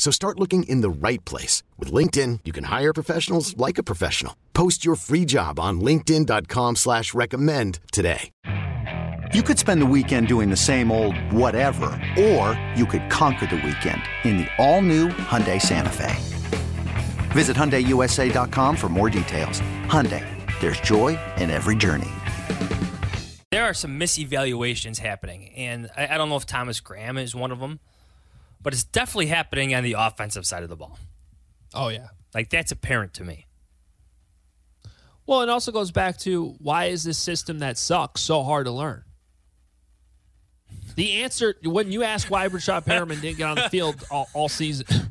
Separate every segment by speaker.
Speaker 1: So start looking in the right place. With LinkedIn, you can hire professionals like a professional. Post your free job on linkedin.com slash recommend today.
Speaker 2: You could spend the weekend doing the same old whatever, or you could conquer the weekend in the all-new Hyundai Santa Fe. Visit HyundaiUSA.com for more details. Hyundai, there's joy in every journey.
Speaker 3: There are some misevaluations happening, and I, I don't know if Thomas Graham is one of them, but it's definitely happening on the offensive side of the ball.
Speaker 4: Oh yeah.
Speaker 3: Like that's apparent to me.
Speaker 4: Well, it also goes back to why is this system that sucks so hard to learn? The answer when you ask why Breshad Perriman didn't get on the field all, all season.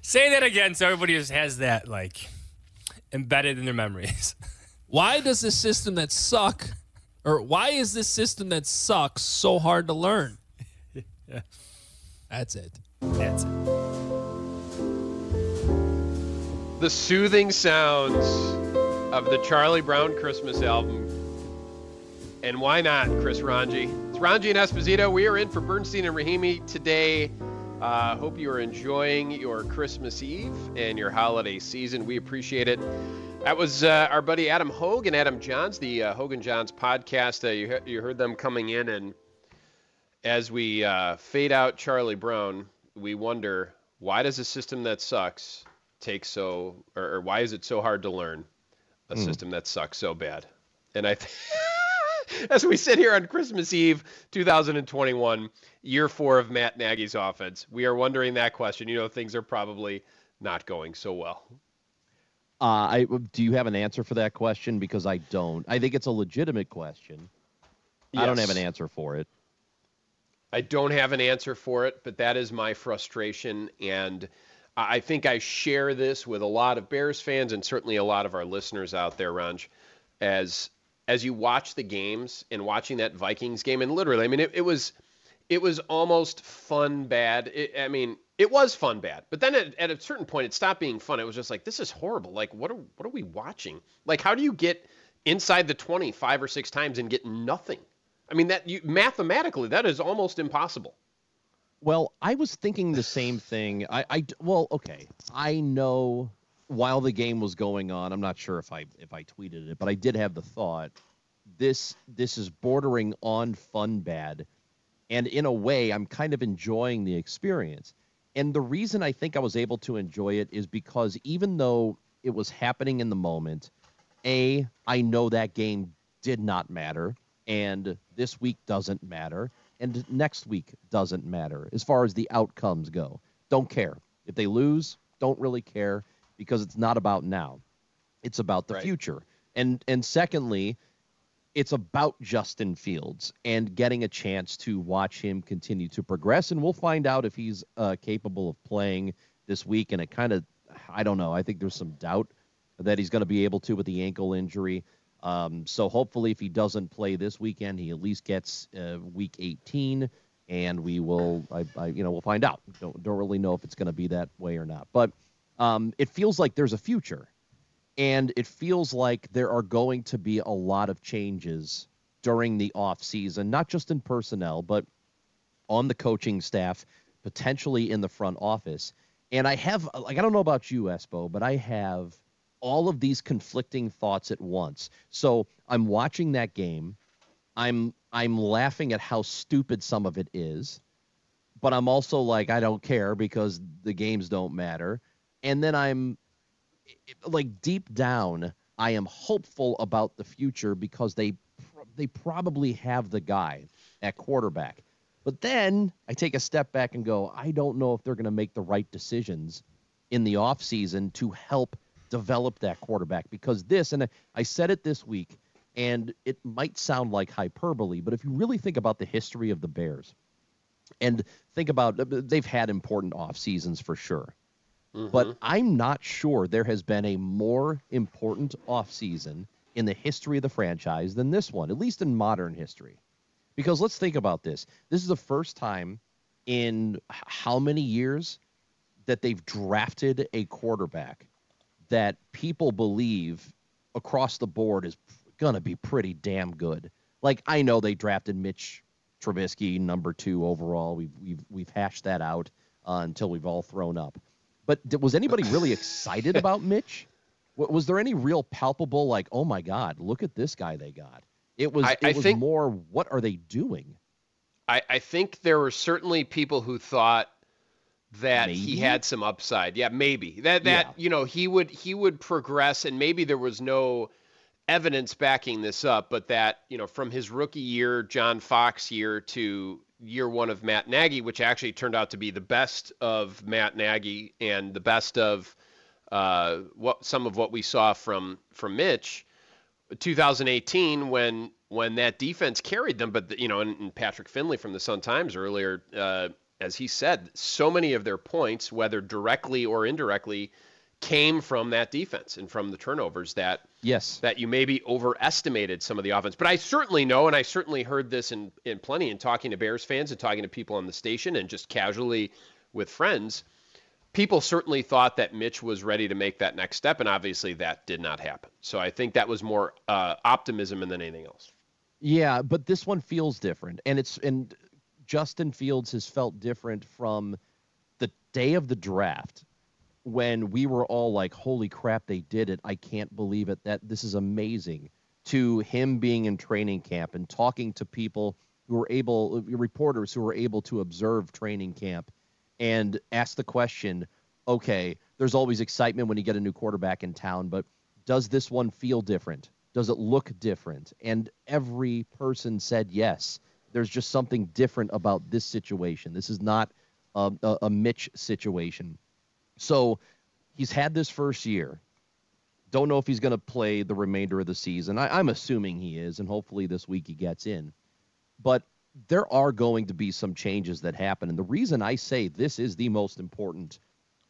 Speaker 3: Say that again so everybody just has that like embedded in their memories.
Speaker 4: why does this system that suck or why is this system that sucks so hard to learn?
Speaker 3: yeah.
Speaker 4: That's it.
Speaker 3: That's it.
Speaker 5: The soothing sounds of the Charlie Brown Christmas album. And why not, Chris Rongey? It's Rongey and Esposito. We are in for Bernstein and Rahimi today. Uh, hope you are enjoying your Christmas Eve and your holiday season. We appreciate it. That was uh, our buddy Adam Hoge and Adam Jahns, the uh, Hoge and Jahns podcast. Uh, you, you heard them coming in, and as we uh, fade out Charlie Brown, we wonder why does a system that sucks take so, or, or why is it so hard to learn a mm. system that sucks so bad? And I. Th- as we sit here on Christmas Eve 2021, year four of Matt Nagy's offense, we are wondering that question. You know, things are probably not going so well.
Speaker 6: Uh, I do you have an answer for that question? Because I don't. I think it's a legitimate question. Yes. I don't have an answer for it.
Speaker 5: I don't have an answer for it, but that is my frustration, and I think I share this with a lot of Bears fans and certainly a lot of our listeners out there, Ranj, as as you watch the games and watching that Vikings game, and literally, I mean, it, it was it was almost fun bad. It, I mean, it was fun bad, but then at, at, a certain point, it stopped being fun. It was just like this is horrible. Like what are what are we watching? Like how do you get inside the 20 five or six times and get nothing? I mean that you mathematically that is almost impossible.
Speaker 6: Well, I was thinking the same thing. I, I well, okay, I know while the game was going on, I'm not sure if I if I tweeted it, but I did have the thought this this is bordering on fun bad and in a way I'm kind of enjoying the experience. And the reason I think I was able to enjoy it is because even though it was happening in the moment, A, I know that game did not matter and this week doesn't matter and next week doesn't matter as far as the outcomes go. Don't care. If they lose, don't really care because it's not about now. It's about the right. future. And and secondly, it's about Justin Fields and getting a chance to watch him continue to progress. And we'll find out if he's uh, capable of playing this week. And it kind of, I don't know. I think there's some doubt that he's going to be able to with the ankle injury. Um, so hopefully, if he doesn't play this weekend, he at least gets uh, week 18, and we will, I, I, you know, we'll find out. Don't don't really know if it's going to be that way or not. But um, it feels like there's a future, and it feels like there are going to be a lot of changes during the off season, not just in personnel, but on the coaching staff, potentially in the front office. And I have, like, I don't know about you, Espo, but I have all of these conflicting thoughts at once. So I'm watching that game. I'm I'm laughing at how stupid some of it is, but I'm also like I don't care because the games don't matter and then I'm like deep down, I am hopeful about the future because they they probably have the guy at quarterback. But then I take a step back and go, I don't know if they're going to make the right decisions in the offseason to help develop that quarterback because this and I said it this week and it might sound like hyperbole, but if you really think about the history of the Bears and think about they've had important off seasons for sure But I'm not sure there has been a more important offseason in the history of the franchise than this one, at least in modern history. Because let's think about this. This is the first time in how many years that they've drafted a quarterback that people believe across the board is going to be pretty damn good. Like I know they drafted Mitch Trubisky number 2 overall. We've we've we've hashed that out uh, until we've all thrown up. But was anybody really excited about Mitch? Was there any real palpable like, "Oh my god, look at this guy they got." It was
Speaker 5: I-
Speaker 6: it
Speaker 5: I
Speaker 6: was
Speaker 5: think-
Speaker 6: more what are they doing?
Speaker 5: I, I think there were certainly people who thought that he had some upside. Yeah, maybe that that
Speaker 6: Yeah.
Speaker 5: you know he would he would progress, and maybe there was no evidence backing this up, but that you know from his rookie year, John Fox year to year one of Matt Nagy, which actually turned out to be the best of Matt Nagy and the best of uh, what some of what we saw from from Mitch. 2018 when when that defense carried them, but the, you know, and, and Patrick Finley from the Sun Times earlier, uh, as he said, so many of their points, whether directly or indirectly, came from that defense and from the turnovers that
Speaker 6: Yes.
Speaker 5: that you maybe overestimated some of the offense. But I certainly know, and I certainly heard this in, in plenty in talking to Bears fans and talking to people on the station and just casually with friends. People certainly thought that Mitch was ready to make that next step, and obviously that did not happen. So I think that was more uh, optimism than anything else.
Speaker 6: Yeah, but this one feels different, and it's and Justin Fields has felt different from the day of the draft when we were all like, "Holy crap, they did it! I can't believe it! That this is amazing." To him being in training camp and talking to people who were able, reporters who were able to observe training camp and ask the question, okay, there's always excitement when you get a new quarterback in town, but does this one feel different? Does it look different? And every person said yes. There's just something different about this situation. This is not a, a, a Mitch situation. So he's had this first year. Don't know if he's going to play the remainder of the season. I, I'm assuming he is, and hopefully this week he gets in. But there are going to be some changes that happen. And the reason I say this is the most important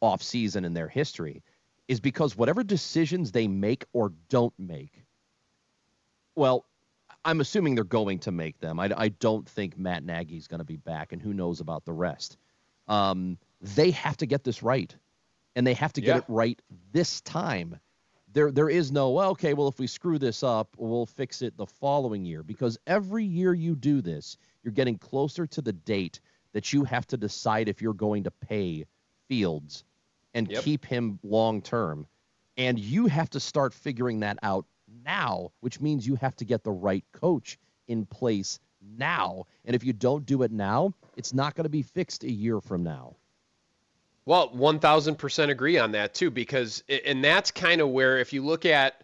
Speaker 6: offseason in their history is because whatever decisions they make or don't make, well, I'm assuming they're going to make them. I, I don't think Matt Nagy's going to be back, and who knows about the rest. Um, they have to get this right, and they have to get
Speaker 5: Yeah.
Speaker 6: it right this time. There, there is no well, okay. Well, if we screw this up, we'll fix it the following year. Because every year you do this, you're getting closer to the date that you have to decide if you're going to pay Fields and
Speaker 5: Yep.
Speaker 6: keep him long term. And you have to start figuring that out now, which means you have to get the right coach in place now. And if you don't do it now, it's not going to be fixed a year from now.
Speaker 5: Well, 1000% agree on that too, because, and that's kind of where, if you look at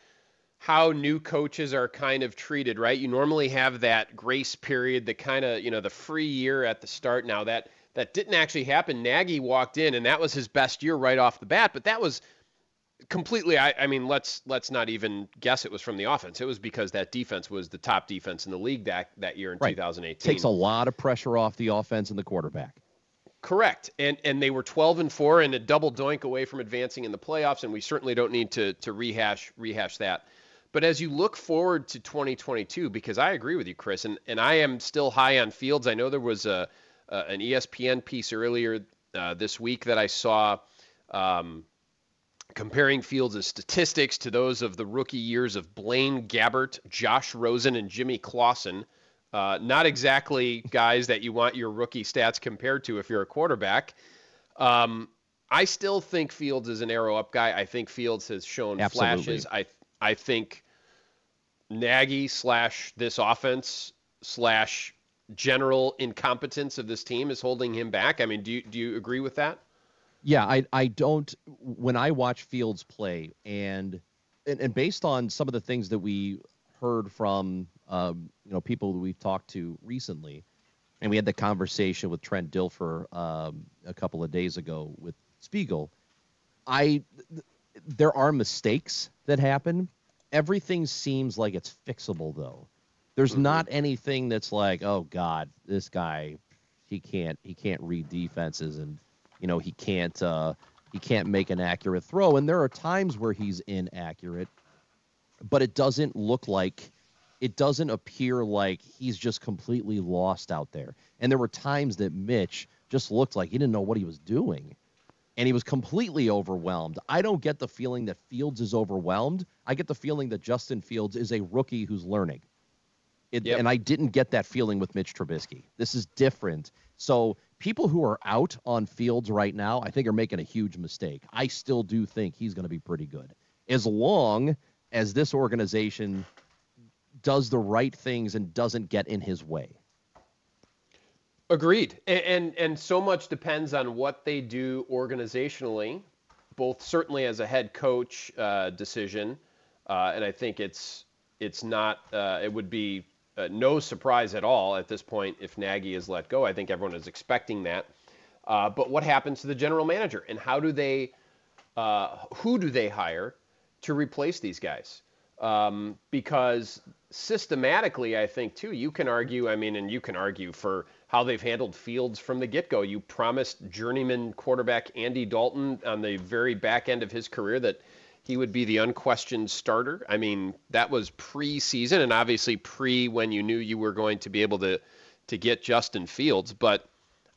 Speaker 5: how new coaches are kind of treated, right? You normally have that grace period, the kind of, you know, the free year at the start. Now that, that didn't actually happen. Nagy walked in and that was his best year right off the bat, but that was completely, I, I mean, let's, let's not even guess it was from the offense. It was because that defense was the top defense in the league that, that year in
Speaker 6: Right.
Speaker 5: 2018.
Speaker 6: Takes a lot of pressure off the offense and the quarterback.
Speaker 5: Correct. And and they were 12 and 4 and a double doink away from advancing in the playoffs and we certainly don't need to to rehash rehash that. But as you look forward to 2022 because I agree with you Chris and and I am still high on Fields. I know there was a, an ESPN piece earlier uh, this week that I saw um, comparing Fields' statistics to those of the rookie years of Blaine Gabbert, Josh Rosen, and Jimmy Clausen. Uh, not exactly guys that you want your rookie stats compared to if you're a quarterback. Um, I still think Fields is an arrow up guy. I think Fields has shown
Speaker 6: Absolutely.
Speaker 5: flashes. I I think Nagy slash this offense slash general incompetence of this team is holding him back. I mean, do you do you agree with that?
Speaker 6: Yeah, I I don't when I watch Fields play and and, and based on some of the things that we heard from um, you know people that we've talked to recently, and we had the conversation with Trent Dilfer um, a couple of days ago with Spiegel. I th- there are mistakes that happen. Everything seems like it's fixable though. There's not anything that's like, oh God, this guy, he can't he can't read defenses and you know he can't uh, he can't make an accurate throw. And there are times where he's inaccurate, but it doesn't look like it doesn't appear like he's just completely lost out there. And there were times that Mitch just looked like he didn't know what he was doing. And he was completely overwhelmed. I don't get the feeling that Fields is overwhelmed. I get the feeling that Justin Fields is a rookie who's learning. It, yep. And I didn't get that feeling with Mitch Trubisky. This is different. So people who are out on Fields right now, I think are making a huge mistake. I still do think he's going to be pretty good. As long as this organization does the right things and doesn't get in his way.
Speaker 5: Agreed. And, and and, so much depends on what they do organizationally, both certainly as a head coach uh, decision, uh, and I think it's it's not uh, it would be uh, no surprise at all at this point if Nagy is let go. I think everyone is expecting that. Uh, but what happens to the general manager and how do they uh, who do they hire to replace these guys? Um, because systematically, I think too, you can argue. I mean, and you can argue for how they've handled Fields from the get-go. You promised journeyman quarterback Andy Dalton on the very back end of his career that he would be the unquestioned starter. I mean, that was pre-season and obviously pre when you knew you were going to be able to to get Justin Fields, but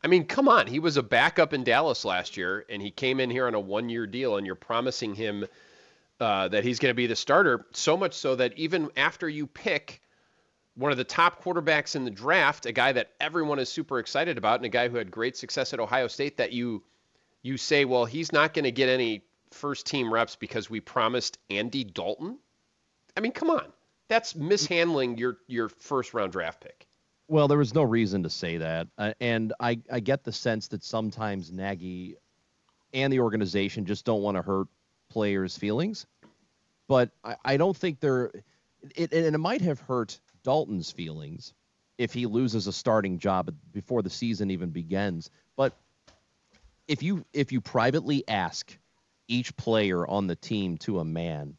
Speaker 5: I mean, come on, he was a backup in Dallas last year and he came in here on a one-year deal and you're promising him uh, that he's going to be the starter, so much so that even after you pick one of the top quarterbacks in the draft, a guy that everyone is super excited about, and a guy who had great success at Ohio State, that you you say, well, he's not going to get any first team reps because we promised Andy Dalton. I mean, come on, that's mishandling your your first round draft pick.
Speaker 6: Well, there was no reason to say that, uh, and I I get the sense that sometimes Nagy and the organization just don't want to hurt players' feelings, but I, I don't think they're. It, and it might have hurt Dalton's feelings if he loses a starting job before the season even begins. But if you if you privately ask each player on the team to a man,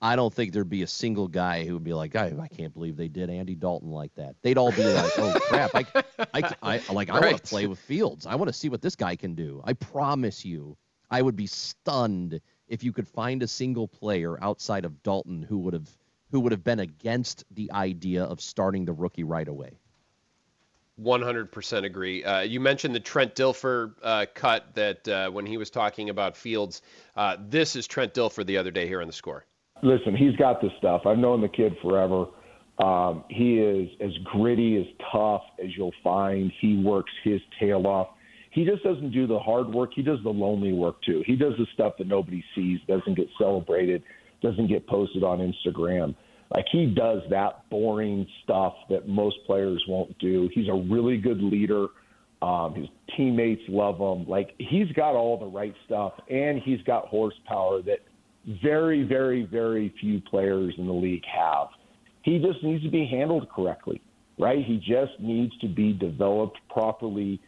Speaker 6: I don't think there'd be a single guy who would be like, I, I can't believe they did Andy Dalton like that. They'd all be like, oh crap, I, I, I like I right. want to play with Fields. I want to see what this guy can do. I promise you, I would be stunned if you could find a single player outside of Dalton who would have who would have been against the idea of starting the rookie right away.
Speaker 5: 100% agree. Uh, you mentioned the Trent Dilfer uh, cut that uh, when he was talking about Fields. Uh, this is Trent Dilfer the other day here on the score.
Speaker 7: Listen, he's got the stuff. I've known the kid forever. Um, he is as gritty, as tough as you'll find. He works his tail off he just doesn't do the hard work. He does the lonely work too. He does the stuff that nobody sees, doesn't get celebrated, doesn't get posted on Instagram. Like he does that boring stuff that most players won't do. He's a really good leader. Um, his teammates love him. Like he's got all the right stuff, and he's got horsepower that very, very, very few players in the league have. He just needs to be handled correctly, right? He just needs to be developed properly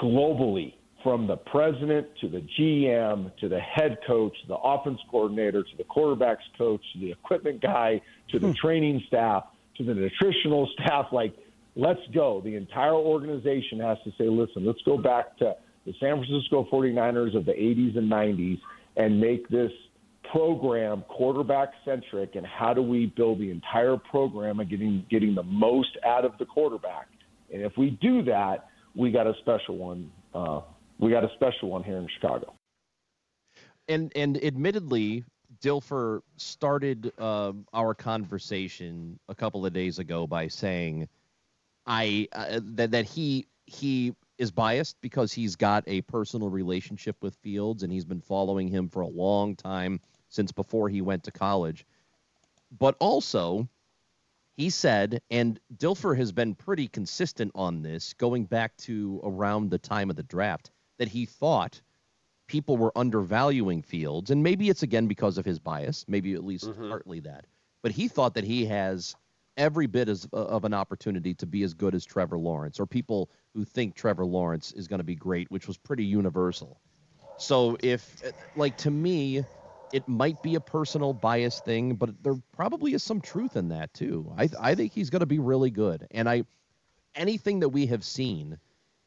Speaker 7: globally from the president to the GM to the head coach, the offense coordinator to the quarterbacks coach to the equipment guy to the hmm. training staff to the nutritional staff. Like, let's go. The entire organization has to say, listen, let's go back to the San Francisco 49ers of the 80s and 90s and make this program quarterback centric and how do we build the entire program and getting getting the most out of the quarterback. And if we do that, we got a special one. Uh, we got a special one here in Chicago.
Speaker 6: And and admittedly, Dilfer started uh, our conversation a couple of days ago by saying, "I uh, that that he he is biased because he's got a personal relationship with Fields and he's been following him for a long time since before he went to college, but also." He said, and Dilfer has been pretty consistent on this going back to around the time of the draft, that he thought people were undervaluing Fields. And maybe it's again because of his bias, maybe at least mm-hmm. partly that. But he thought that he has every bit as, uh, of an opportunity to be as good as Trevor Lawrence, or people who think Trevor Lawrence is going to be great, which was pretty universal. So if, like, to me, it might be a personal bias thing, but there probably is some truth in that too. I I think he's going to be really good, and I anything that we have seen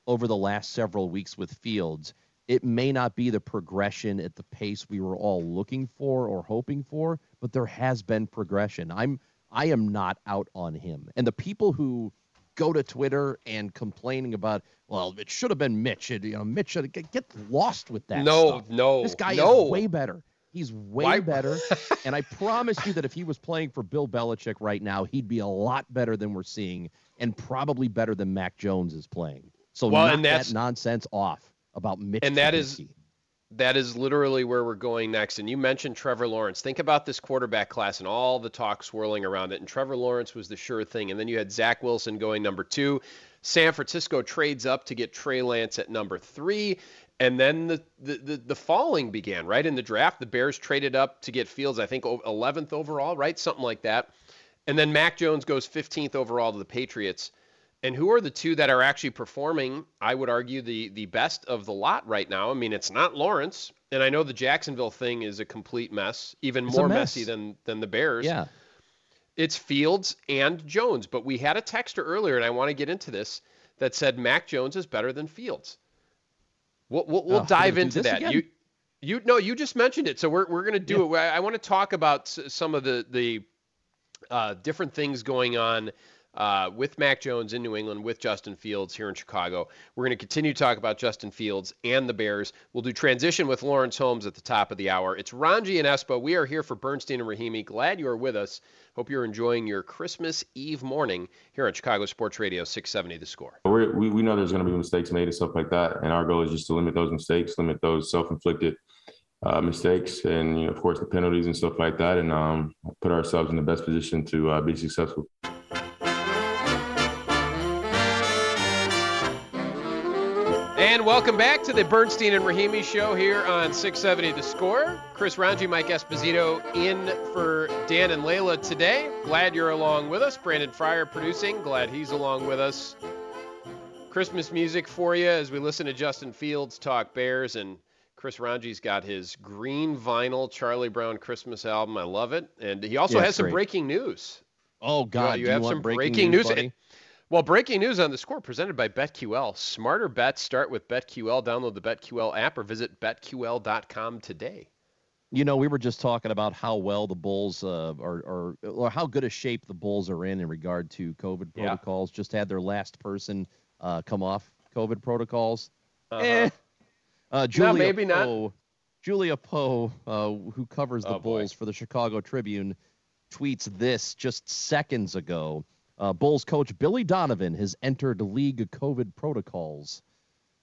Speaker 6: over the last several weeks with Fields It may not be the progression at the pace we were all looking for or hoping for, but there has been progression. I'm I am not out on him. And the people who go to Twitter and complaining about, well, it should have been Mitch. It, you know, Mitch should get, get lost with that.
Speaker 5: No,
Speaker 6: stuff.
Speaker 5: no,
Speaker 6: This guy
Speaker 5: no.
Speaker 6: is way better. He's way
Speaker 5: Why-
Speaker 6: better. and I promise you that if he was playing for Bill Belichick right now, he'd be a lot better than we're seeing, and probably better than Mac Jones is playing. So
Speaker 5: Well, and that's-
Speaker 6: that nonsense off about Mitch.
Speaker 5: And that is-
Speaker 6: Trubisky.
Speaker 5: That is literally where we're going next. And you mentioned Trevor Lawrence. Think about this quarterback class and all the talk swirling around it. And Trevor Lawrence was the sure thing. And then you had Zach Wilson going number two. San Francisco trades up to get Trey Lance at number three. And then the, the, the, the falling began, right? In the draft, the Bears traded up to get Fields, I think 11th overall, right? Something like that. And then Mac Jones goes 15th overall to the Patriots. And who are the two that are actually performing? I would argue the the best of the lot right now. I mean, it's not Lawrence, and I know the Jacksonville thing is a complete mess, even
Speaker 6: It's
Speaker 5: more
Speaker 6: mess.
Speaker 5: messy than than the Bears.
Speaker 6: Yeah.
Speaker 5: It's Fields and Jones, but we had a texter earlier, and I want to get into this that said Mac Jones is better than Fields. We'll we'll, we'll
Speaker 6: Oh,
Speaker 5: dive into that.
Speaker 6: again?
Speaker 5: You you no, you just mentioned it, so we're we're gonna do it. I, I want to talk about some of the the uh, different things going on uh, with Mac Jones in New England, with Justin Fields here in Chicago. We're going to continue to talk about Justin Fields and the Bears. We'll do transition with Lawrence Holmes at the top of the hour. It's Rongey and Espo. We are here for Bernstein and Rahimi. Glad you are with us. Hope you're enjoying your Christmas Eve morning here on Chicago Sports Radio 670 The Score.
Speaker 8: We're, we we know there's going to be mistakes made and stuff like that, and our goal is just to limit those mistakes, limit those self-inflicted uh, mistakes, and you know, of course, the penalties and stuff like that, and um, put ourselves in the best position to uh, be successful.
Speaker 5: And welcome back to the Bernstein and Rahimi show here on 670 The Score. Chris Rongey, Mike Esposito in for Dan and Leila today. Glad you're along with us. Brandon Fryer producing. Glad he's along with us. Christmas music for you as we listen to Justin Fields talk Bears and Chris Rongey's got his green vinyl Charlie Brown Christmas album. I love it. And he also
Speaker 6: Yeah,
Speaker 5: has some
Speaker 6: great.
Speaker 5: breaking news.
Speaker 6: Oh God,
Speaker 5: you
Speaker 6: do
Speaker 5: have
Speaker 6: want
Speaker 5: some
Speaker 6: breaking,
Speaker 5: breaking
Speaker 6: news,
Speaker 5: news? Well, breaking news on the score presented by BetQL. Smarter bets start with BetQL. Download the BetQL app or visit betql.com today.
Speaker 6: You know, we were just talking about how well the Bulls uh, are, are, or how good a shape the Bulls are in in regard to COVID
Speaker 5: Yeah.
Speaker 6: protocols. Just had their last person uh, come off COVID protocols.
Speaker 5: Uh-huh.
Speaker 6: Eh. Uh, Julia
Speaker 5: maybe not.
Speaker 6: Poe, Julia Poe, uh, who covers the
Speaker 5: Oh, boy.
Speaker 6: Bulls for the Chicago Tribune, tweets this just seconds ago. Uh, Bulls coach Billy Donovan has entered league COVID protocols.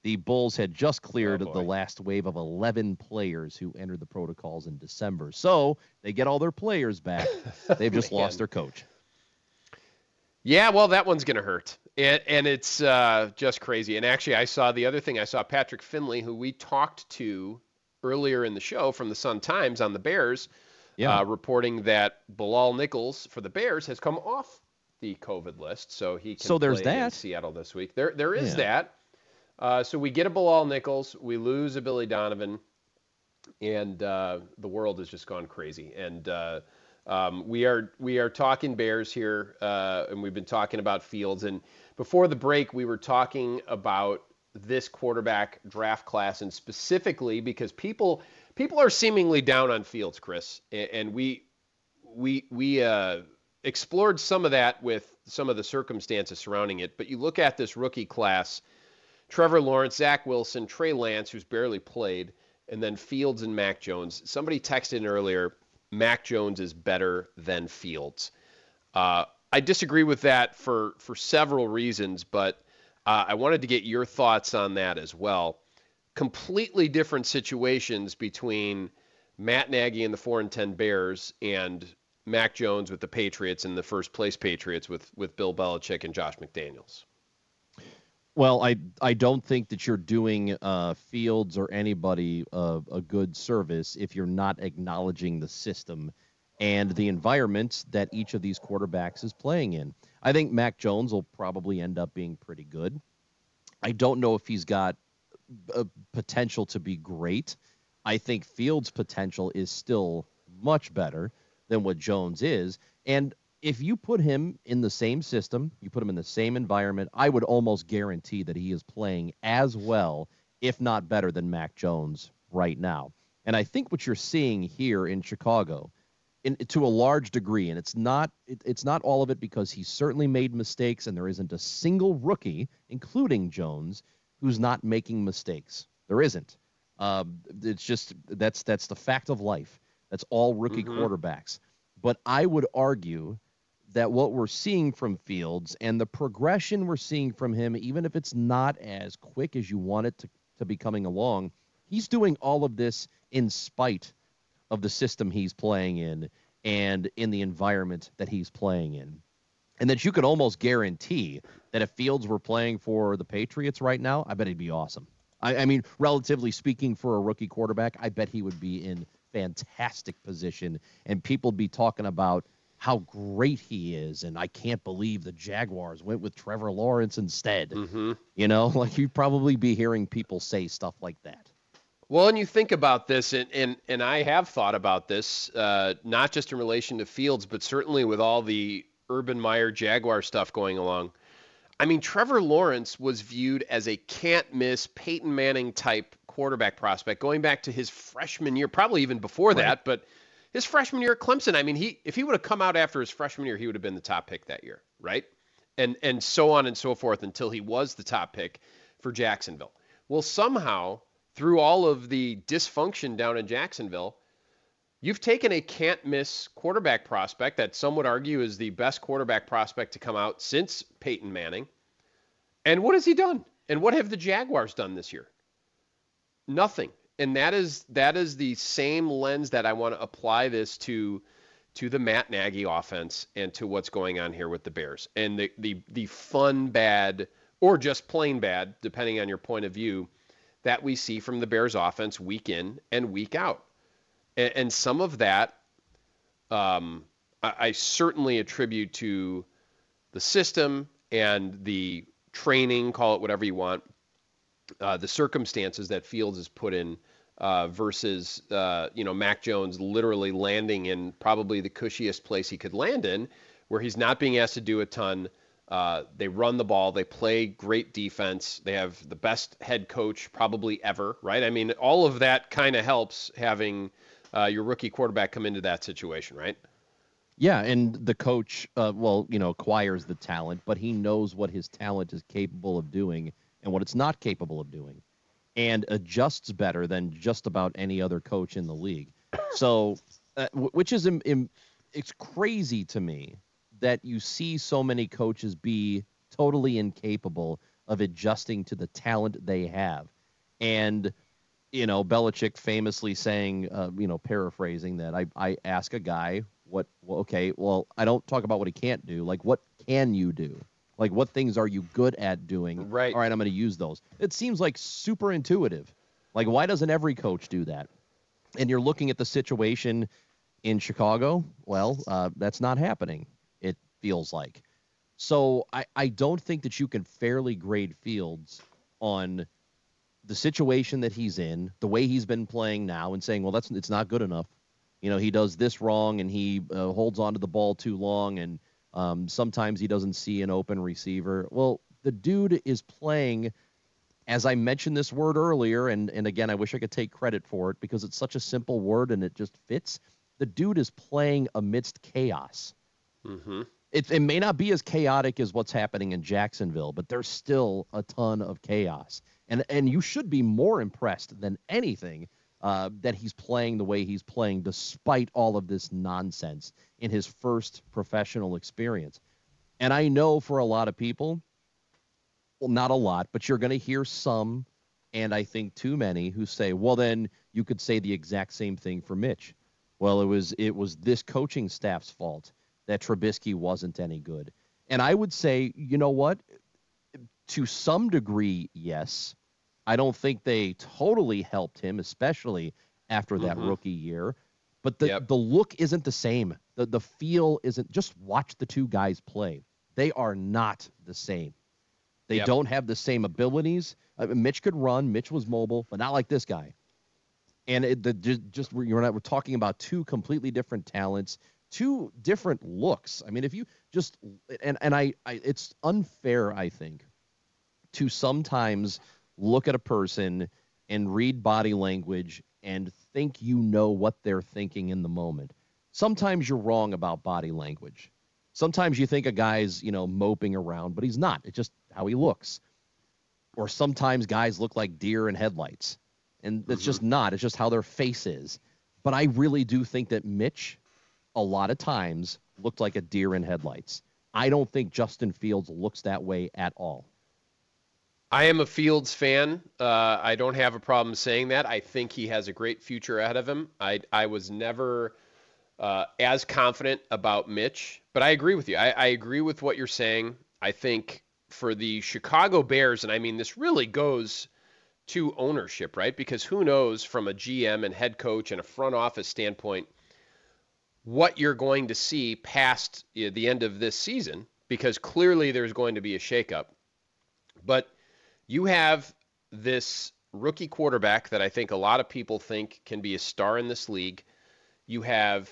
Speaker 6: The Bulls had just cleared
Speaker 5: Oh,
Speaker 6: the last wave of 11 players who entered the protocols in December. So they get all their players back. They've just lost their coach.
Speaker 5: Yeah, well, that one's going to hurt. And, and it's uh, just crazy. And actually, I saw the other thing. I saw Patrick Finley, who we talked to earlier in the show from the Sun Times on the Bears,
Speaker 6: Yeah.
Speaker 5: uh, reporting that Bilal Nichols for the Bears has come off the COVID list, so he can
Speaker 6: So there's
Speaker 5: play in
Speaker 6: that.
Speaker 5: Seattle this week. There, there is
Speaker 6: Yeah.
Speaker 5: that. Uh, so we get a Bilal Nichols, we lose a Billy Donovan, and uh, the world has just gone crazy. And uh, um, we are we are talking Bears here, uh, and we've been talking about Fields. And before the break, we were talking about this quarterback draft class, and specifically because people people are seemingly down on Fields, Chris, and, and we we we uh, explored some of that with some of the circumstances surrounding it. But you look at this rookie class. Trevor Lawrence, Zach Wilson, Trey Lance, who's barely played, and then Fields and Mac Jones. Somebody texted in earlier, Mac Jones is better than Fields. Uh, I disagree with that for for several reasons, but uh, I wanted to get your thoughts on that as well. Completely different situations between Matt Nagy and the four and ten Bears and Mac Jones with the Patriots and the first place Patriots with with Bill Belichick and Josh McDaniels.
Speaker 6: Well, I I don't think that you're doing uh, Fields or anybody uh, a good service if you're not acknowledging the system and the environment that each of these quarterbacks is playing in. I think Mac Jones will probably end up being pretty good. I don't know if he's got a potential to be great. I think Fields' potential is still much better than what Jones is. And if you put him in the same system, you put him in the same environment, I would almost guarantee that he is playing as well if not better than Mac Jones right now. And I think what you're seeing here in Chicago, in, to a large degree, and it's not it, it's not all of it because he certainly made mistakes, and there isn't a single rookie, including Jones, who's not making mistakes. There isn't. Um, it's just that's that's the fact of life. That's all rookie mm-hmm. quarterbacks. But I would argue that what we're seeing from Fields and the progression we're seeing from him, even if it's not as quick as you want it to, to be coming along, he's doing all of this in spite of the system he's playing in and in the environment that he's playing in. And that you could almost guarantee that if Fields were playing for the Patriots right now, I bet he'd be awesome. I, I mean, relatively speaking, for a rookie quarterback, I bet he would be in fantastic position, and people be talking about how great he is, and I can't believe the Jaguars went with Trevor Lawrence instead.
Speaker 5: Mm-hmm.
Speaker 6: You know, like you'd probably be hearing people say stuff like that.
Speaker 5: Well, and you think about this, and and, and I have thought about this, uh, not just in relation to Fields, but certainly with all the Urban Meyer Jaguar stuff going along. I mean, Trevor Lawrence was viewed as a can't miss Peyton Manning type quarterback prospect going back to his freshman year, probably even before right. that, but his freshman year at Clemson, I mean, he if he would have come out after his freshman year, he would have been the top pick that year, right? And and so on and so forth until he was the top pick for Jacksonville. Well, somehow through all of the dysfunction down in Jacksonville, you've taken a can't miss quarterback prospect that some would argue is the best quarterback prospect to come out since Peyton Manning. And what has he done? And what have the Jaguars done this year? Nothing. And that is that is the same lens that I want to apply this to to the Matt Nagy offense and to what's going on here with the Bears. And the the the fun bad or just plain bad depending on your point of view that we see from the Bears offense week in and week out. And, and some of that um, I, I certainly attribute to the system and the training call it whatever you want uh, the circumstances that Fields is put in uh, versus uh, you know Mac Jones literally landing in probably the cushiest place he could land in, where he's not being asked to do a ton. Uh, they run the ball. They play great defense. They have the best head coach probably ever, right? I mean, all of that kind of helps having uh, your rookie quarterback come into that situation, right?
Speaker 6: Yeah, and the coach, well, you know, acquires the talent, but he knows what his talent is capable of doing and what it's not capable of doing and adjusts better than just about any other coach in the league. So, uh, which is Im- Im- it's crazy to me that you see so many coaches be totally incapable of adjusting to the talent they have. And you know, Belichick famously saying, uh, you know, paraphrasing that I, I ask a guy what, well, okay, well, I don't talk about what he can't do. Like, what can you do? Like, what things are you good at doing?
Speaker 5: Right.
Speaker 6: All right, I'm going to use those. It seems like super intuitive. Like, why doesn't every coach do that? And you're looking at the situation in Chicago. Well, uh, that's not happening. It feels like. So I, I don't think that you can fairly grade Fields on the situation that he's in, the way he's been playing now, and saying, well, that's it's not good enough. You know, he does this wrong and he uh, holds on to the ball too long and um, sometimes he doesn't see an open receiver. Well, the dude is playing, as I mentioned this word earlier, and, and again, I wish I could take credit for it because it's such a simple word and it just fits. The dude is playing amidst chaos.
Speaker 5: Mm-hmm.
Speaker 6: It, it may not be as chaotic as what's happening in Jacksonville, but there's still a ton of chaos. And, and you should be more impressed than anything uh, that he's playing the way he's playing despite all of this nonsense in his first professional experience. And I know for a lot of people, well, not a lot, but you're going to hear some, and I think too many, who say, well, then you could say the exact same thing for Mitch. Well, it was it was this coaching staff's fault that Trubisky wasn't any good. And I would say, you know what? To some degree, yes. I don't think they totally helped him, especially after that mm-hmm. rookie year. But the, yep. the look isn't the same. The the feel isn't just watch the two guys play. They are not the same. They yep. don't have the same abilities. I mean, Mitch could run. Mitch was mobile, but not like this guy. And it, the, just, you're not, we're talking about two completely different talents, two different looks. I mean, if you just and and I, I it's unfair, I think, to sometimes look at a person and read body language and think you know what they're thinking in the moment. Sometimes you're wrong about body language. Sometimes you think a guy's, you know, moping around, but he's not. It's just how he looks. Or sometimes guys look like deer in headlights. And it's just mm-hmm. not. It's just how their face is. But I really do think that Mitch, a lot of times, looked like a deer in headlights. I don't think Justin Fields looks that way at all.
Speaker 5: I am a Fields fan. Uh, I don't have a problem saying that. I think he has a great future ahead of him. I I was never uh, as confident about Mitch, but I agree with you. I, I agree with what you're saying. I think for the Chicago Bears, and I mean this really goes to ownership, right? Because who knows from a GM and head coach and a front office standpoint what you're going to see past know, the end of this season, because clearly there's going to be a shakeup. But you have this rookie quarterback that I think a lot of people think can be a star in this league. You have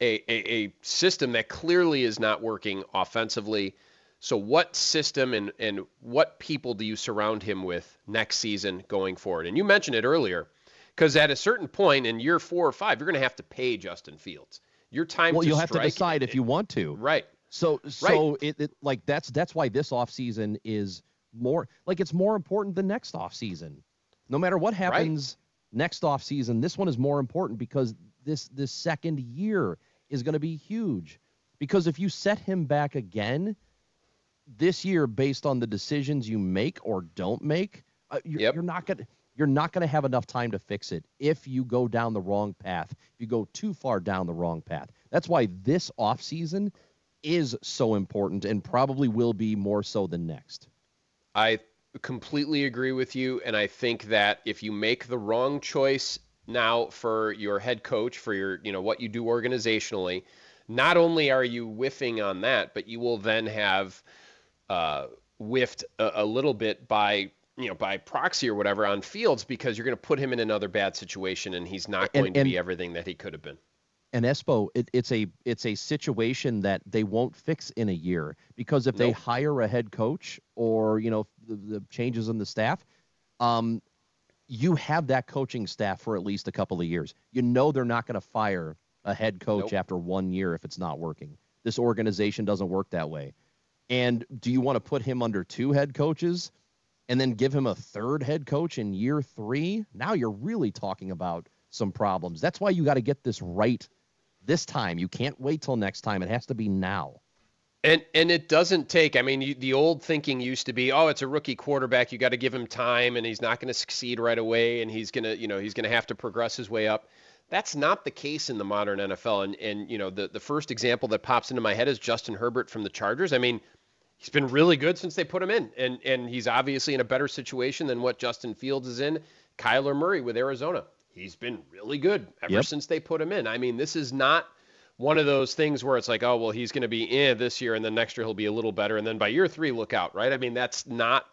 Speaker 5: a, a, a system that clearly is not working offensively. So, what system and, and what people do you surround him with next season going forward? And you mentioned it earlier, because at a certain point in year four or five, you're going to have to pay Justin Fields. Your time.
Speaker 6: Well, you'll have to decide if you want to.
Speaker 5: Right.
Speaker 6: So so it, it like that's that's why this offseason is more like it's more important than next offseason. No matter what happens next offseason, this one is more important because this this second year is going to be huge. Because if you set him back again this year based on the decisions you make or don't make, uh, you're,
Speaker 5: Yep.
Speaker 6: you're not going to you're not going to have enough time to fix it if you go down the wrong path. If you go too far down the wrong path. That's why this offseason is so important and probably will be more so than next.
Speaker 5: I completely agree with you. And I think that if you make the wrong choice now for your head coach, for your, you know, what you do organizationally, not only are you whiffing on that, but you will then have uh, whiffed a, a little bit by, you know, by proxy or whatever on Fields because you're going to put him in another bad situation and he's not
Speaker 6: And-
Speaker 5: going to be everything that he could have been.
Speaker 6: And Espo, it, it's a it's a situation that they won't fix in a year because if they hire a head coach or you know the, the changes in the staff, um, you have that coaching staff for at least a couple of years. You know they're not going to fire a head coach
Speaker 5: Nope.
Speaker 6: after one year if it's not working. This organization doesn't work that way. And do you want to put him under two head coaches and then give him a third head coach in year three? Now you're really talking about some problems. That's why you got to get this right this time. You can't wait till next time. It has to be now.
Speaker 5: And and it doesn't take. I mean, you, the old thinking used to be, oh, it's a rookie quarterback. You got to give him time, and he's not going to succeed right away, and he's gonna, you know, he's gonna have to progress his way up. That's not the case in the modern NFL. And and you know, the the first example that pops into my head is Justin Herbert from the Chargers. I mean, he's been really good since they put him in, and and he's obviously in a better situation than what Justin Fields is in. Kyler Murray with Arizona, he's been really good ever
Speaker 6: Yep.
Speaker 5: since they put him in. I mean, this is not one of those things where it's like, oh, well, he's going to be eh this year, and then next year he'll be a little better, and then by year three, look out, right? I mean, that's not.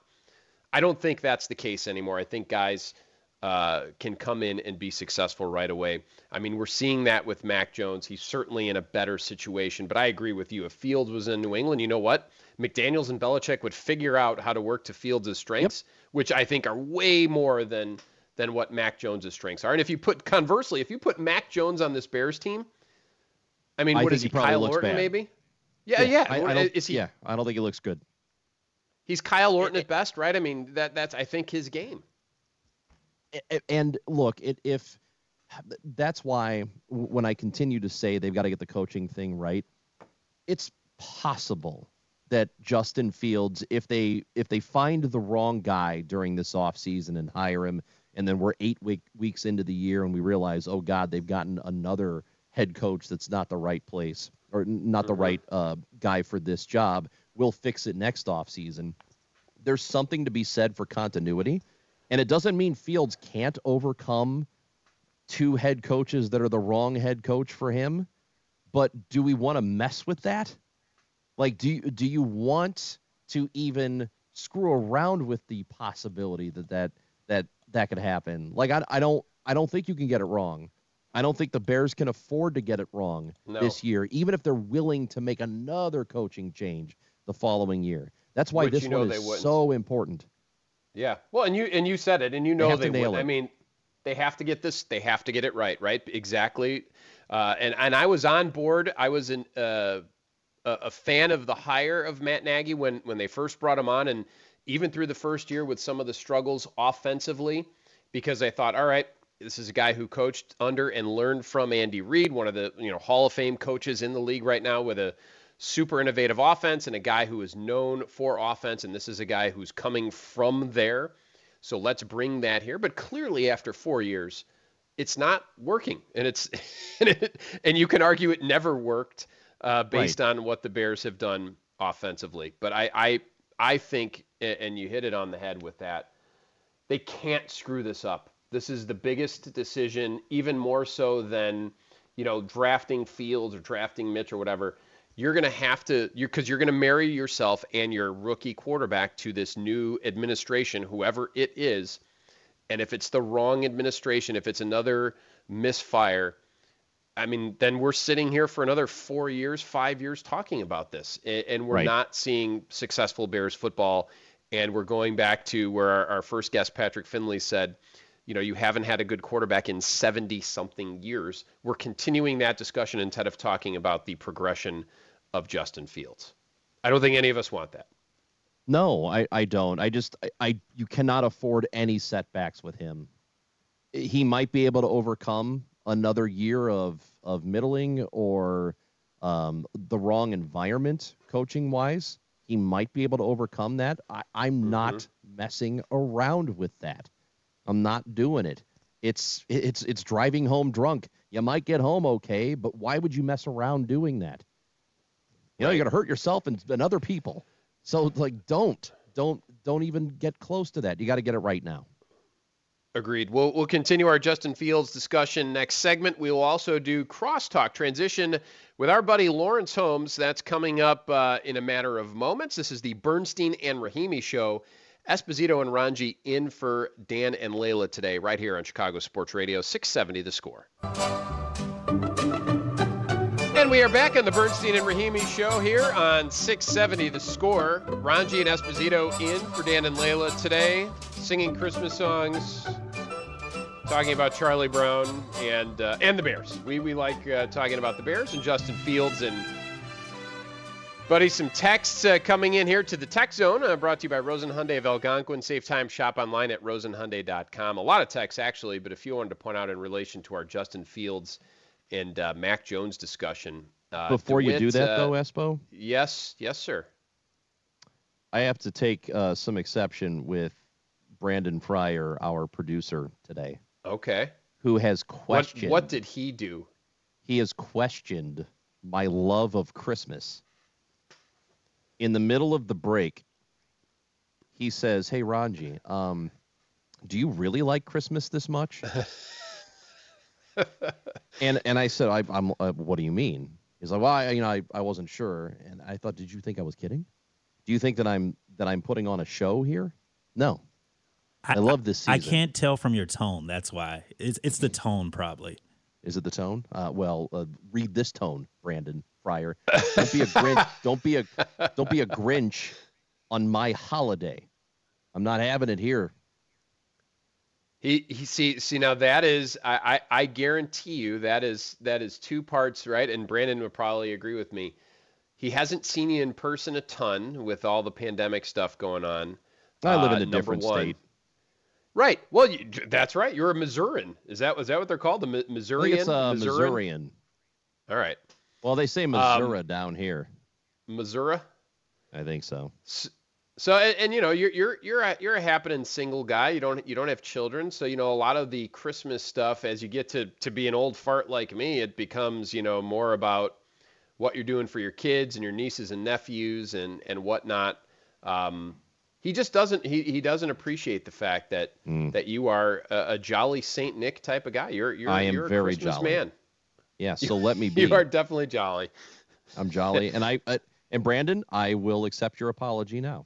Speaker 5: I don't think that's the case anymore. I think guys uh, can come in and be successful right away. I mean, we're seeing that with Mac Jones. He's certainly in a better situation, but I agree with you. If Fields was in New England, you know what? McDaniels and Belichick would figure out how to work to Fields' strengths, which I think are way more than than what Mac Jones' strengths are. And if you put conversely, if you put Mac Jones on this Bears team, I mean,
Speaker 6: I
Speaker 5: what
Speaker 6: think
Speaker 5: is
Speaker 6: he
Speaker 5: he?
Speaker 6: probably
Speaker 5: Kyle
Speaker 6: looks
Speaker 5: Orton,
Speaker 6: bad.
Speaker 5: maybe? Yeah, yeah.
Speaker 6: I,
Speaker 5: What-
Speaker 6: I don't,
Speaker 5: is he?
Speaker 6: yeah, I don't think he looks good.
Speaker 5: He's Kyle Orton at best, right? I mean, that that's I think his game.
Speaker 6: A- a- And look, it, if that's why when I continue to say they've got to get the coaching thing right, it's possible that Justin Fields, if they if they find the wrong guy during this offseason and hire him, and then we're eight week, weeks into the year and we realize, oh God, they've gotten another head coach that's not the right place or not the right uh, guy for this job, we'll fix it next offseason. There's something to be said for continuity. And it doesn't mean Fields can't overcome two head coaches that are the wrong head coach for him. But do we want to mess with that? Like, do you, do you want to even screw around with the possibility that that that that could happen? Like, I, I don't I don't think you can get it wrong. I don't think the Bears can afford to get it wrong
Speaker 5: No.
Speaker 6: this year, even if they're willing to make another coaching change the following year. That's why
Speaker 5: Which
Speaker 6: this
Speaker 5: you know
Speaker 6: one
Speaker 5: they
Speaker 6: is so important.
Speaker 5: Yeah. Well, and you and you said it, and you know
Speaker 6: have
Speaker 5: they, would.
Speaker 6: it.
Speaker 5: I mean, they have to get this. They have to get it right. Right. Exactly. Uh, and and I was on board. I was in, uh, a, a fan of the hire of Matt Nagy when when they first brought him on, and even through the first year with some of the struggles offensively, because I thought, all right, this is a guy who coached under and learned from Andy Reid, one of the you know Hall of Fame coaches in the league right now, with a super innovative offense and a guy who is known for offense, and this is a guy who's coming from there. So let's bring that here. But clearly, after four years, it's not working, and it's and, it, and you can argue it never worked uh, based on what the Bears have done offensively. But I I I think, and you hit it on the head with that, they can't screw this up. This is the biggest decision, even more so than you know drafting Fields or drafting Mitch or whatever you're going to have to because you're, you're going to marry yourself and your rookie quarterback to this new administration whoever it is and if it's the wrong administration if it's another misfire i mean then we're sitting here for another four years five years talking about this and, we're
Speaker 6: Right.
Speaker 5: not seeing successful bears football and we're going back to where our, our first guest patrick finley said you know, you haven't had a good quarterback in 70 something years. We're continuing that discussion instead of talking about the progression of Justin Fields. I don't think any of us want that.
Speaker 6: No, I, I don't. I just I, I you cannot afford any setbacks with him. He might be able to overcome another year of of middling or um, the wrong environment coaching wise. He might be able to overcome that. I, I'm not messing around with that. I'm not doing it. It's it's it's driving home drunk. You might get home okay, but why would you mess around doing that? You know, you're gonna hurt yourself and, and other people. So like, don't don't don't even get close to that. You got to get it right now.
Speaker 5: Agreed. We'll, we'll continue our Justin Fields discussion next segment. We will also do crosstalk transition with our buddy Lawrence Holmes. That's coming up uh, in a matter of moments. This is the Bernstein and Rahimi show. Esposito and Rongey in for Dan and Leila today, right here on Chicago Sports Radio, 670 The Score. And we are back on the Bernstein and Rahimi show here on 670 The Score. Rongey and Esposito in for Dan and Leila today, singing Christmas songs, talking about Charlie Brown and uh, and the Bears. We we like uh, talking about the Bears and Justin Fields and buddy. Some texts uh, coming in here to the Tech Zone, uh, brought to you by Rosen Hyundai of Algonquin. Save time, shop online at rosenhyundai.com. A lot of texts actually, but a few wanted to point out in relation to our Justin Fields and uh, Mac Jones discussion. Uh,
Speaker 6: Before you do that, though, Espo,
Speaker 5: Yes, yes, sir.
Speaker 6: I have to take uh, some exception with Brandon Fryer, our producer today,
Speaker 5: Okay.
Speaker 6: who has
Speaker 5: What,
Speaker 6: questioned.
Speaker 5: what did he do?
Speaker 6: he has questioned my love of Christmas. In the middle of the break, he says, "Hey, Rongey, um, do you really like Christmas this much?" and and I said, I, "I'm. Uh, what do you mean?" He's like, "Well, I, you know, I, I wasn't sure." And I thought, "Did you think I was kidding? Do you think that I'm that I'm putting on a show here?" No, I love this
Speaker 9: I can't tell from your tone. That's why. It's it's the tone probably.
Speaker 6: Is it the tone? Uh, well, uh, read this tone, Brandon Fryer. Don't be a Grinch. don't be a don't be a Grinch on my holiday. I'm not having it here.
Speaker 5: He he see see now that is I, I I guarantee you that is that is two parts right and Brandon would probably agree with me. He hasn't seen you in person a ton with all the pandemic stuff going on.
Speaker 6: I live
Speaker 5: Uh,
Speaker 6: in a
Speaker 5: number
Speaker 6: different
Speaker 5: one.
Speaker 6: state.
Speaker 5: Right. Well, you, that's right. You're a Missourian. Is that was that what they're called? The Mi-
Speaker 6: I think
Speaker 5: Missourian.
Speaker 6: it's a
Speaker 5: Missourian?
Speaker 6: Missourian.
Speaker 5: All right.
Speaker 6: Well, they say Missouri down here.
Speaker 5: Missouri.
Speaker 6: I think so.
Speaker 5: So and, and you know you're you're you're a, you're a happening single guy. You don't you don't have children, so you know a lot of the Christmas stuff. As you get to to be an old fart like me, it becomes you know more about what you're doing for your kids and your nieces and nephews and and whatnot. Um, he just doesn't he, he doesn't appreciate the fact that that you are a, a jolly Saint Nick type of guy. You're you're
Speaker 6: I am
Speaker 5: you're a
Speaker 6: very
Speaker 5: Christmas
Speaker 6: jolly.
Speaker 5: man.
Speaker 6: Yeah. So let me be.
Speaker 5: You are definitely jolly.
Speaker 6: I'm jolly, and I uh, and Brandon, I will accept your apology now.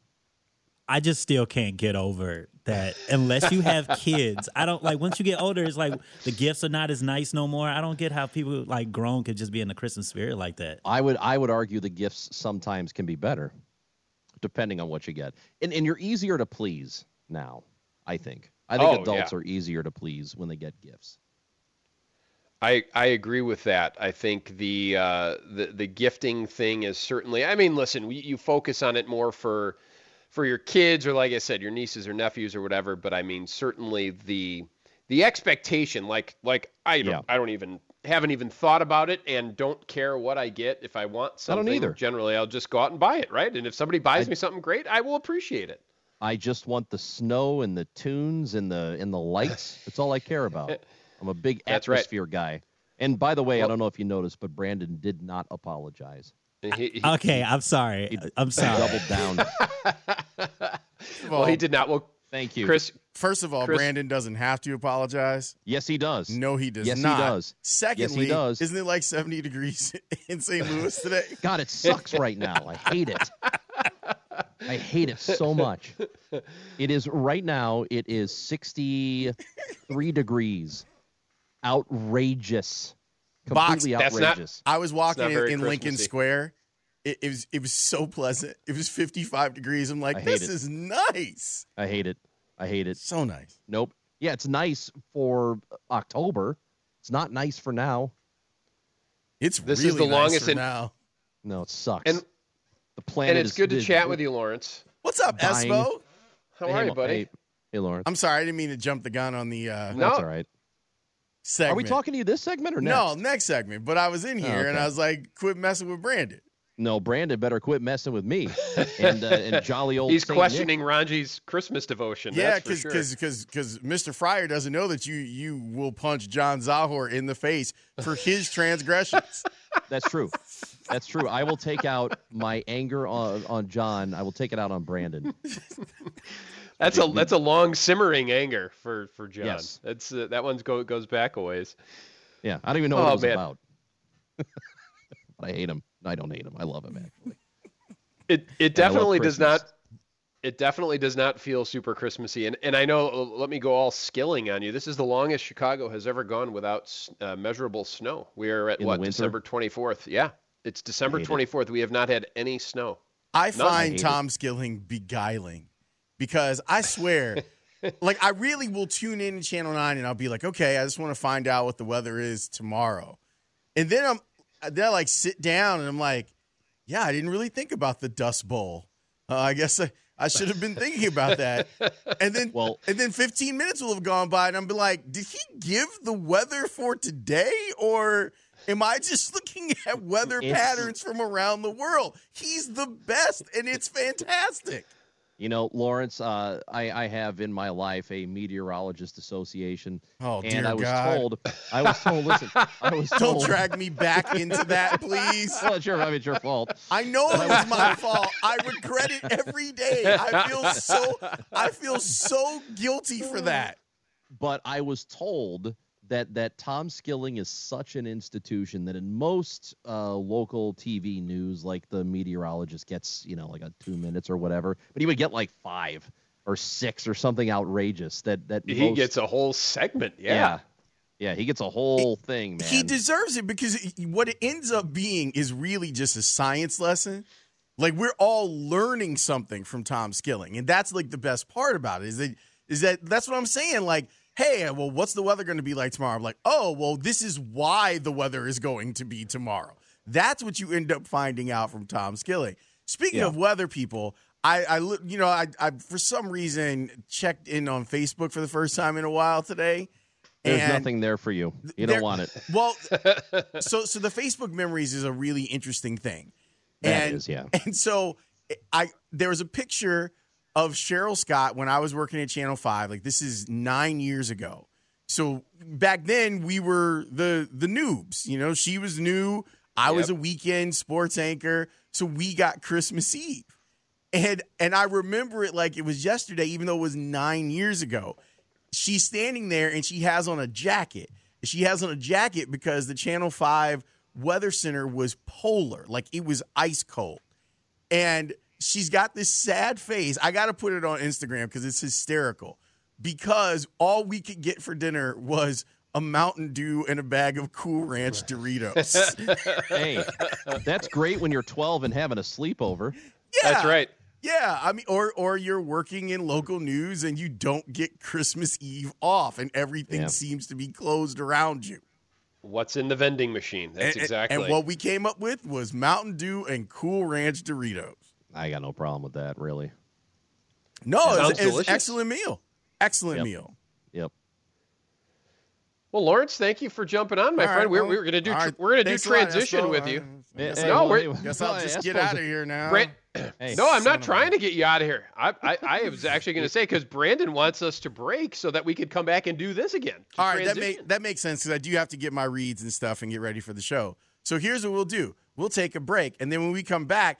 Speaker 9: I just still can't get over that unless you have kids. I don't like once you get older, it's like the gifts are not as nice no more. I don't get how people like grown could just be in the Christmas spirit like that.
Speaker 6: I would I would argue the gifts sometimes can be better, depending on what you get, and and you're easier to please now. I think. I think
Speaker 5: Oh,
Speaker 6: adults
Speaker 5: yeah.
Speaker 6: are easier to please when they get gifts.
Speaker 5: I, I agree with that. I think the uh, the the gifting thing is certainly. I mean, listen, we, you focus on it more for for your kids or, like I said, your nieces or nephews or whatever. But I mean, certainly the the expectation, like like I don't
Speaker 6: Yeah.
Speaker 5: I don't even haven't even thought about it and don't care what I get. If I want something,
Speaker 6: I
Speaker 5: something,
Speaker 6: don't either.
Speaker 5: generally I'll just go out and buy it, right? And if somebody buys me something great, I will appreciate it.
Speaker 6: I just want the snow and the tunes and the and the lights. That's all I care about. I'm a big
Speaker 5: That's right.
Speaker 6: atmosphere guy. And by the way, I don't know if you noticed, but Brandon did not apologize.
Speaker 5: He- he-
Speaker 9: Okay, I'm sorry.
Speaker 6: He
Speaker 9: I'm
Speaker 6: He
Speaker 9: sorry.
Speaker 6: doubled down.
Speaker 5: well, he did not. Well,
Speaker 6: Thank you.
Speaker 5: Chris,
Speaker 10: First of all,
Speaker 5: Chris-
Speaker 10: Brandon doesn't have to apologize.
Speaker 6: Yes, he does.
Speaker 10: No, he does
Speaker 6: Yes, he does.
Speaker 10: Secondly, yes, he
Speaker 6: does.
Speaker 10: isn't it like 70 degrees in St. Louis today?
Speaker 6: God, it sucks right now. I hate it. I hate it so much. It is right now. It is 63 degrees. Outrageous.
Speaker 10: Box,
Speaker 6: Completely
Speaker 5: that's not-
Speaker 6: outrageous.
Speaker 10: I was walking in, in Lincoln Square. It, it was it was so pleasant. It was 55 degrees. I'm like, this
Speaker 6: it.
Speaker 10: is nice.
Speaker 6: I hate it. I hate it.
Speaker 10: So nice.
Speaker 6: Nope. Yeah, it's nice for October. It's not nice for now.
Speaker 10: It's
Speaker 5: This is the
Speaker 10: nice
Speaker 5: longest
Speaker 10: for
Speaker 5: in-
Speaker 10: now.
Speaker 6: No, it sucks.
Speaker 5: And-
Speaker 6: the planet
Speaker 5: and it's
Speaker 6: is-
Speaker 5: good to
Speaker 6: is-
Speaker 5: chat with you, Lawrence.
Speaker 10: What's up,
Speaker 6: Dying.
Speaker 10: Espo?
Speaker 5: How
Speaker 6: Hey,
Speaker 5: are you, buddy?
Speaker 6: Hey, hey, Lawrence.
Speaker 10: I'm sorry, I didn't mean to jump the gun on the uh,
Speaker 5: No.
Speaker 6: That's all right.
Speaker 10: segment.
Speaker 6: Are we talking to you this segment or next?
Speaker 10: No, next segment. But I was in here and
Speaker 6: okay.
Speaker 10: I was like, quit messing with Brandon.
Speaker 6: No, Brandon better quit messing with me and uh, and jolly old.
Speaker 5: He's
Speaker 6: Saint
Speaker 5: questioning Rongey's Christmas devotion.
Speaker 10: Yeah,
Speaker 5: that's
Speaker 10: because
Speaker 5: sure.
Speaker 10: because because because Mr. Fryer doesn't know that you you will punch John Zahor in the face for his transgressions.
Speaker 6: That's true. That's true. I will take out my anger on, on John. I will take it out on Brandon.
Speaker 5: that's a that's a long simmering anger for for John.
Speaker 6: Yes.
Speaker 5: That's uh, that one's go goes back a ways.
Speaker 6: Yeah, I don't even know what
Speaker 5: Oh,
Speaker 6: it was
Speaker 5: man.
Speaker 6: about. but I hate him. I don't hate him. I love him actually.
Speaker 5: It it
Speaker 6: And
Speaker 5: definitely does not. It definitely does not feel super Christmassy, and and I know. Let me go all skilling on you. This is the longest Chicago has ever gone without uh, measurable snow. We are at
Speaker 6: In
Speaker 5: what? December twenty fourth. Yeah, it's December twenty fourth. We have not had any snow.
Speaker 10: I
Speaker 6: I
Speaker 10: find
Speaker 6: hate it.
Speaker 10: Tom Skilling beguiling because I swear, like I really will tune in to Channel Nine and I'll be like, okay, I just want to find out what the weather is tomorrow, and then I'm then I like sit down and I'm like, yeah, I didn't really think about the Dust Bowl. Uh, I guess I, I should have been thinking about that. And then
Speaker 6: Well-
Speaker 10: and then 15 minutes will have gone by and I'm be like, did he give the weather for today or am I just looking at weather patterns from around the world? He's the best and it's fantastic.
Speaker 6: You know, Lawrence, uh, I, I have in my life a meteorologist association,
Speaker 10: Oh,
Speaker 6: and I was
Speaker 10: God.
Speaker 6: told, I was told, listen, I was
Speaker 10: Don't
Speaker 6: told,
Speaker 10: drag me back into that, please.
Speaker 6: Well, it's your, I mean, it's your fault.
Speaker 10: I know it was my fault. I regret it every day. I feel so I feel so guilty for that.
Speaker 6: but I was told that that Tom Skilling is such an institution that in most uh, local TV news, like the meteorologist gets, you know, like a two minutes or whatever, but he would get like five or six or something outrageous. That that
Speaker 5: He
Speaker 6: most-
Speaker 5: gets a whole segment. Yeah.
Speaker 6: yeah. Yeah, he gets a whole thing, man.
Speaker 10: He deserves it because it- what it ends up being is really just a science lesson. Like we're all learning something from Tom Skilling, and that's like the best part about it. Is that is that that's what I'm saying? Like, hey, well, what's the weather going to be like tomorrow? I'm like, oh, well, this is why the weather is going to be tomorrow. That's what you end up finding out from Tom Skilling. Speaking
Speaker 6: Yeah.
Speaker 10: of weather, people, I, I, you know, I, I, for some reason checked in on Facebook for the first time in a while today.
Speaker 6: There's
Speaker 10: and-
Speaker 6: nothing there for you. You don't want it.
Speaker 10: Well, so so the Facebook memories is a really interesting thing.
Speaker 6: That
Speaker 10: and,
Speaker 6: is, yeah.
Speaker 10: And so I there was a picture of Cheryl Scott when I was working at Channel 5. Like this is 9 years ago. So back then we were the the noobs, you know, she was new, I was a weekend sports anchor, so we got Christmas Eve. And and I remember it like it was yesterday even though it was 9 years ago she's standing there and she has on a jacket. She has on a jacket because the Channel 5 weather center was polar, like it was ice cold. And she's got this sad face. I got to put it on Instagram because it's hysterical. Because all we could get for dinner was a Mountain Dew and a bag of Cool Ranch Doritos.
Speaker 6: hey, that's great when you're 12 and having a sleepover.
Speaker 10: yeah.
Speaker 5: That's right.
Speaker 10: Yeah, I mean, or or you're working in local news and you don't get Christmas Eve off, and everything
Speaker 6: Yeah.
Speaker 10: seems to be closed around you.
Speaker 5: What's in the vending machine? That's
Speaker 10: And-
Speaker 5: exactly.
Speaker 10: And what we came up with was Mountain Dew and Cool Ranch Doritos.
Speaker 6: I got no problem with that, really.
Speaker 10: No, it's, it's an excellent meal. Excellent
Speaker 6: Yep.
Speaker 10: meal.
Speaker 6: Yep.
Speaker 5: well, Lawrence, thank you for jumping on, my
Speaker 10: All
Speaker 5: friend.
Speaker 10: right,
Speaker 5: we're,
Speaker 10: well,
Speaker 5: we're gonna do
Speaker 10: all right.
Speaker 5: we're gonna do
Speaker 10: Thanks a lot,
Speaker 5: transition
Speaker 10: Espo.
Speaker 5: with you.
Speaker 10: Guess
Speaker 6: Hey,
Speaker 10: I'll-
Speaker 5: no, we're-
Speaker 10: guess I'll just get out of here now.
Speaker 5: Brand-
Speaker 6: Hey,
Speaker 5: no, I'm not trying to get you out of here. I I, I was actually going to say because Brandon wants us to break so that we could come back and do this again. to
Speaker 10: All right, that
Speaker 5: transition.
Speaker 10: make that makes sense because I do have to get my reads and stuff and get ready for the show. So here's what we'll do: we'll take a break, and then when we come back,